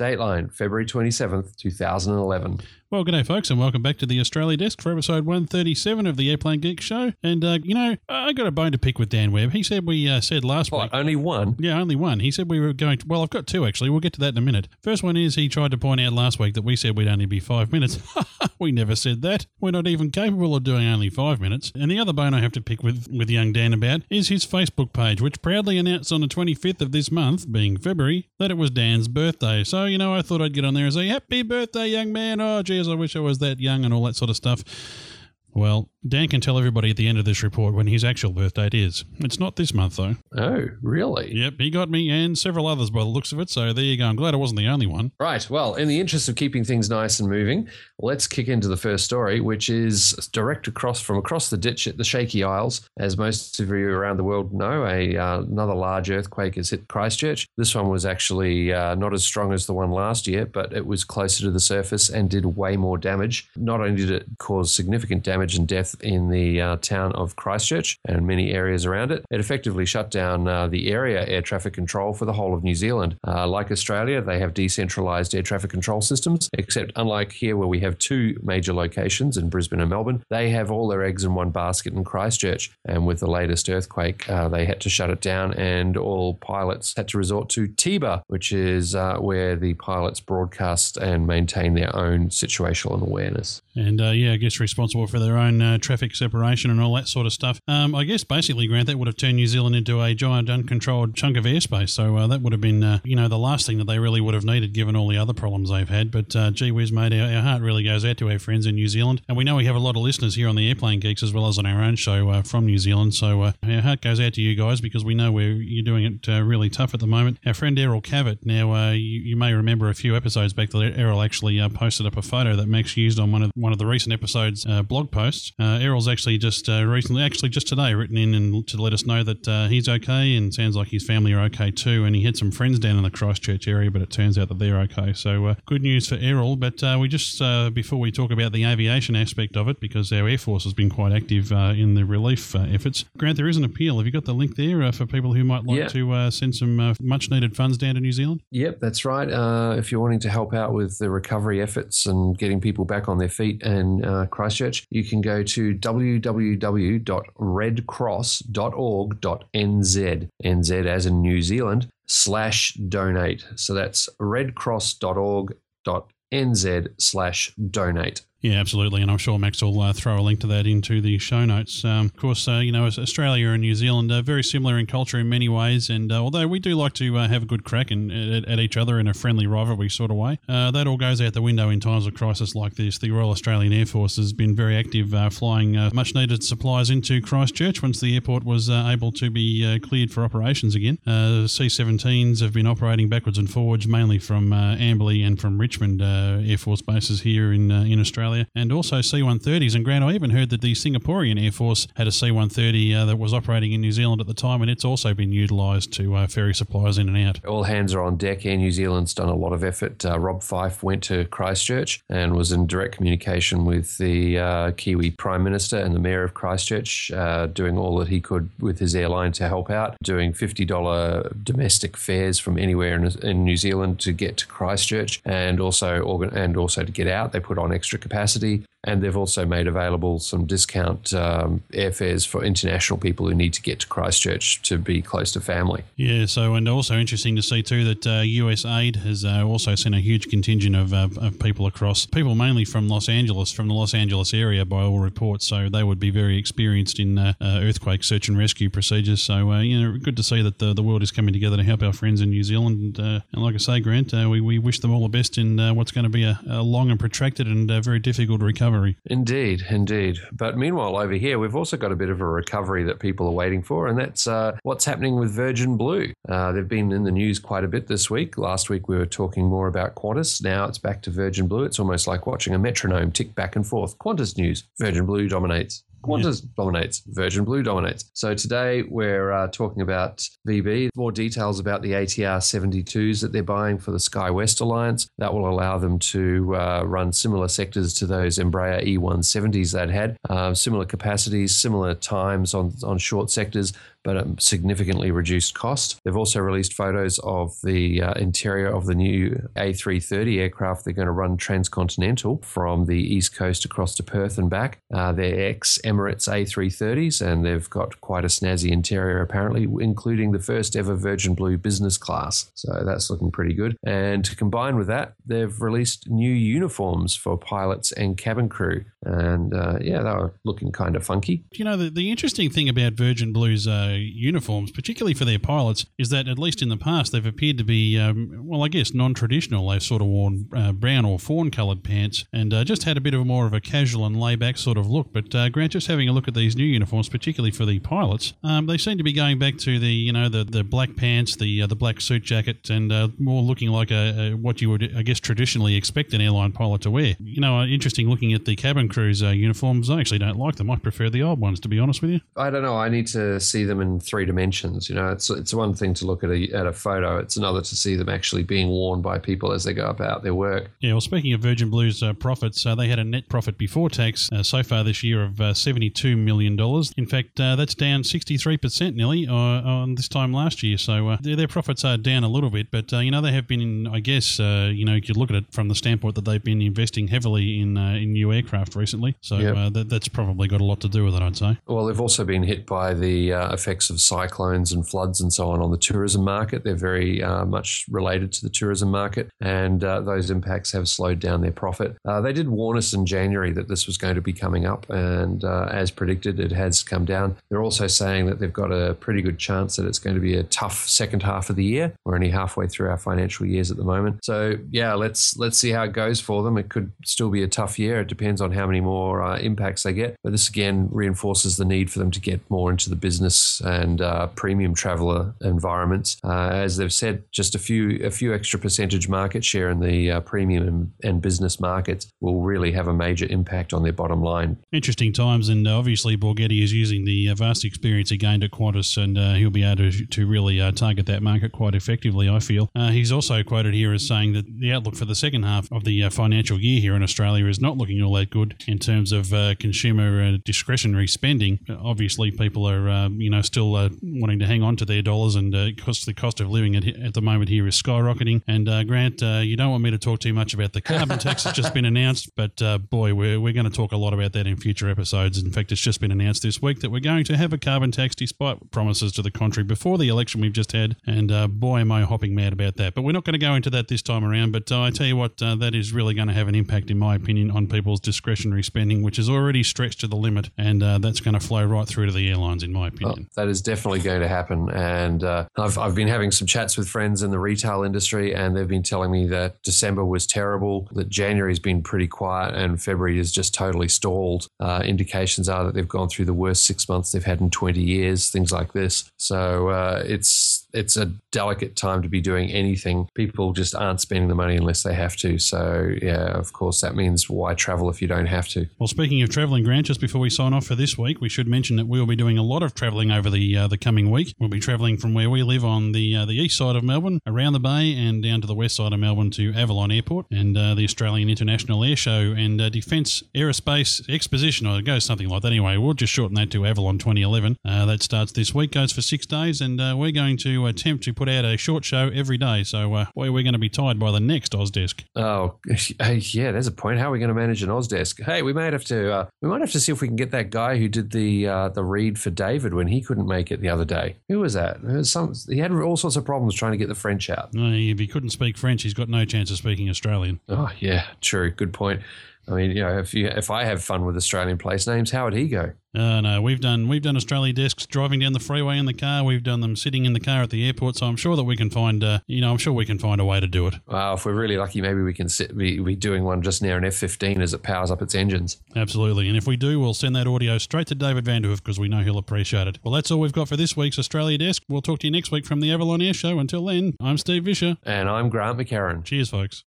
Dateline, February 27th, 2011. Well, good day, folks, and welcome back to the Australia Desk for episode 137 of the Airplane Geek Show. And, uh, you know, I got a bone to pick with Dan Webb. He said we uh, said last week. only one? Yeah, only one. He said we were going to. Well, I've got two, actually. We'll get to that in a minute. First one is he tried to point out last week that we said we'd only be five minutes. we never said that. We're not even capable of doing only five minutes. And the other bone I have to pick with, with young Dan about is his Facebook page, which proudly announced on the 25th of this month, being February, that it was Dan's birthday. So, you know, I thought I'd get on there and say, Happy birthday, young man. Oh, geez, I wish I was that young and all that sort of stuff. Well, Dan can tell everybody at the end of this report when his actual birth date is. It's not this month, though. Oh, really? Yep, he got me and several others by the looks of it, so there you go. I'm glad I wasn't the only one. Right. Well, in the interest of keeping things nice and moving, let's kick into the first story, which is direct across from across the ditch at the Shaky Isles. As most of you around the world know, a uh, another large earthquake has hit Christchurch. This one was actually uh, not as strong as the one last year, but it was closer to the surface and did way more damage. Not only did it cause significant damage and death in the uh, town of Christchurch and many areas around it, it effectively shut down uh, the area air traffic control for the whole of New Zealand. Uh, like Australia, they have decentralized air traffic control systems, except unlike here where we have two major locations in Brisbane and Melbourne, they have all their eggs in one basket in Christchurch. And with the latest earthquake, uh, they had to shut it down, and all pilots had to resort to TIBA, which is uh, where the pilots broadcast and maintain their own situational awareness. And uh, yeah, I guess responsible for their own uh, traffic separation and all that sort of stuff. Um, I guess basically, Grant, that would have turned New Zealand into a giant uncontrolled chunk of airspace. So uh, that would have been, uh, you know, the last thing that they really would have needed given all the other problems they've had. But uh, gee whiz, mate, our, our heart really goes out to our friends in New Zealand. And we know we have a lot of listeners here on the Airplane Geeks as well as on our own show uh, from New Zealand. So uh, our heart goes out to you guys because we know we're, you're doing it uh, really tough at the moment. Our friend Errol Cavett, now you, you may remember a few episodes back that Errol actually posted up a photo that Max used on one of one of the recent episodes blog posts. Uh, Errol's actually just uh, recently, actually just today, written in and to let us know that uh, he's okay and sounds like his family are okay too. And he had some friends down in the Christchurch area, but it turns out that they're okay. So uh, good news for Errol. But uh, we just uh, before we talk about the aviation aspect of it, because our air force has been quite active uh, in the relief uh, efforts. Grant, there is an appeal. Have you got the link there uh, for people who might like Yeah. to uh, send some uh, much needed funds down to New Zealand? Yep, that's right. Uh, if you're wanting to help out with the recovery efforts and getting people back on their feet in uh, Christchurch, you can go to www.redcross.org.nz, NZ as in New Zealand, slash donate. So that's redcross.org.nz slash donate. Yeah, absolutely, and I'm sure Max will uh, throw a link to that into the show notes. Um, of course, uh, you know, Australia and New Zealand are very similar in culture in many ways, and uh, although we do like to uh, have a good crack in, at, at each other in a friendly rivalry sort of way, uh, that all goes out the window in times of crisis like this. The Royal Australian Air Force has been very active, uh, flying much needed supplies into Christchurch once the airport was able to be cleared for operations again. Uh, C-17s have been operating backwards and forwards, mainly from Amberley and from Richmond Air Force bases here in in Australia, and also C-130s. And Grant, I even heard that the Singaporean Air Force had a C-130 uh, that was operating in New Zealand at the time, and it's also been utilised to uh, ferry supplies in and out. All hands are on deck. Air New Zealand's done a lot of effort. Uh, Rob Fyfe went to Christchurch and was in direct communication with the uh, Kiwi Prime Minister and the Mayor of Christchurch, uh, doing all that he could with his airline to help out, doing $50 domestic fares from anywhere in, in New Zealand to get to Christchurch and also, and also to get out. They put on extra capacity capacity. And they've also made available some discount um, airfares for international people who need to get to Christchurch to be close to family. Yeah, so and also interesting to see too that uh, US Aid has uh, also sent a huge contingent of, uh, of people across, people mainly from Los Angeles, from the Los Angeles area by all reports. So they would be very experienced in uh, uh, earthquake search and rescue procedures. So uh, you know, good to see that the, the world is coming together to help our friends in New Zealand. And, uh, like I say, Grant, we, we wish them all the best in what's going to be a, a long and protracted and very difficult recovery. Indeed, indeed. But meanwhile, over here, we've also got a bit of a recovery that people are waiting for, and that's uh, what's happening with Virgin Blue. Uh, they've been in the news quite a bit this week. Last week, we were talking more about Qantas. Now it's back to Virgin Blue. It's almost like watching a metronome tick back and forth. Qantas news, Virgin Blue dominates. Qantas dominates, Virgin Blue dominates. So today we're uh, talking about VB, more details about the ATR 72s that they're buying for the Sky West Alliance. That will allow them to uh, run similar sectors to those Embraer E170s they'd had, uh, similar capacities, similar times on, on short sectors, but at significantly reduced cost. They've also released photos of the uh, interior of the new A330 aircraft. They're going to run transcontinental from the East Coast across to Perth and back. Uh, they're ex Emirates A330s, and they've got quite a snazzy interior, apparently, including the first ever Virgin Blue business class. So that's looking pretty good. And to combine with that, they've released new uniforms for pilots and cabin crew. And uh, yeah, they were looking kind of funky. You know, the, the interesting thing about Virgin Blue's uh, uniforms, particularly for their pilots, is that at least in the past, they've appeared to be, um, well, I guess non traditional. They've sort of worn uh, brown or fawn coloured pants and uh, just had a bit of more of a casual and layback sort of look. But uh, Grant, just having a look at these new uniforms, particularly for the pilots, um, they seem to be going back to the, you know, the, the black pants, the uh, the black suit jacket, and more looking like a, a, what you would, I guess, traditionally expect an airline pilot to wear. You know, interesting looking at the cabin crew's uniforms. I actually don't like them. I prefer the old ones, to be honest with you. I don't know. I need to see them in three dimensions. You know, it's it's one thing to look at a at a photo. It's another to see them actually being worn by people as they go about their work. Yeah. Well, speaking of Virgin Blue's uh, profits, uh, they had a net profit before tax uh, so far this year of uh, seventy two million dollars. In fact, uh, that's down sixty three percent nearly uh, on this time last year. So their, their, profits are down a little bit, but you know they have been. In, I guess you know you could look at it from the standpoint that they've been investing heavily in in new aircraft recently. So yep. that, that's probably got a lot to do with it, I'd say. Well, they've also been hit by the uh, effects of cyclones and floods and so on on the tourism market. They're very uh, much related to the tourism market, and uh, those impacts have slowed down their profit. Uh, they did warn us in January that this was going to be coming up, and uh, as predicted, it has come down. They're also saying that they've got a pretty good chance that it's going to be a tough second half of the year. We're only halfway through our financial years at the moment, so yeah, let's let's see how it goes for them. It could still be a tough year. It depends on how many more uh, impacts they get, but this again reinforces the need for them to get more into the business and uh, premium traveler environments. Uh, as they've said, just a few a few extra percentage market share in the uh, premium and, business markets will really have a major impact on their bottom line. Interesting times, and uh, obviously Borghetti is using the uh, vast experience he gained at Qantas, and uh, he'll be able to, to really target that market quite effectively. I feel he's also quoted here as saying that the outlook for the second half of the financial year here in Australia is not looking all that good in terms of consumer discretionary spending. Obviously, people are you know still uh, wanting to hang on to their dollars, and uh, the cost of living at, at the moment here is skyrocketing. And uh, Grant, uh, you don't want me to talk too much about the carbon tax that's just been announced, but uh, boy, we're we're going to talk a lot about that in future episodes. In fact, it's just been announced this week that we're going to have a carbon tax, despite promises to the contrary before the election we've just had. And uh, boy, am I hopping mad about that. But we're not going to go into that this time around. But I tell you what, that is really going to have an impact, in my opinion, on people's discretionary spending, which is already stretched to the limit, and that's going to flow right through to the airlines, in my opinion. Oh, that is definitely going to happen. And uh, I've, I've been having some chats with friends in the retail industry, and they've been telling me that December was terrible, that January's been pretty quiet, and February is just totally stalled. Uh, indications are that they've gone through the worst six months they've had in 20 years, things like this. So uh, it's it's a delicate time to be doing anything. People just aren't spending the money unless they have to. So, yeah, of course, that means why travel if you don't have to? Well, speaking of traveling, Grant, just before we sign off for this week, we should mention that we'll be doing a lot of traveling over the uh, the coming week. We'll be traveling from where we live on the uh, the east side of Melbourne, around the bay, and down to the west side of Melbourne to Avalon Airport and uh, the Australian International Air Show and uh, Defence Aerospace Exposition, or it goes something like that. Anyway, we'll just shorten that to Avalon 2011. Uh, that starts this week, goes for six days, and uh, we're going to attempt to put out a short show every day. So, uh, boy, we're going to be tied by the next Ozdesk. Oh, yeah, there's a point. How are we going to manage an Ozdesk? Hey, we might have to. Uh, we might have to see if we can get that guy who did the uh, the read for David when he couldn't make it the other day. Who was that? Was some, he had all sorts of problems trying to get the French out. if he couldn't speak French, he's got no chance of speaking Australian. Oh, yeah, true. Good point. I mean, you know, if you if I have fun with Australian place names, how would he go? Uh, no, we've done we've done Australia desks driving down the freeway in the car. We've done them sitting in the car at the airport. So I'm sure that we can find, uh, you know, I'm sure we can find a way to do it. Well, if we're really lucky, maybe we can sit, be, be doing one just near an F-15 as it powers up its engines. Absolutely, and if we do, we'll send that audio straight to David Vanderhoof because we know he'll appreciate it. Well, that's all we've got for this week's Australia Desk. We'll talk to you next week from the Avalon Air Show. Until then, I'm Steve Visscher, and I'm Grant McHerron. Cheers, folks.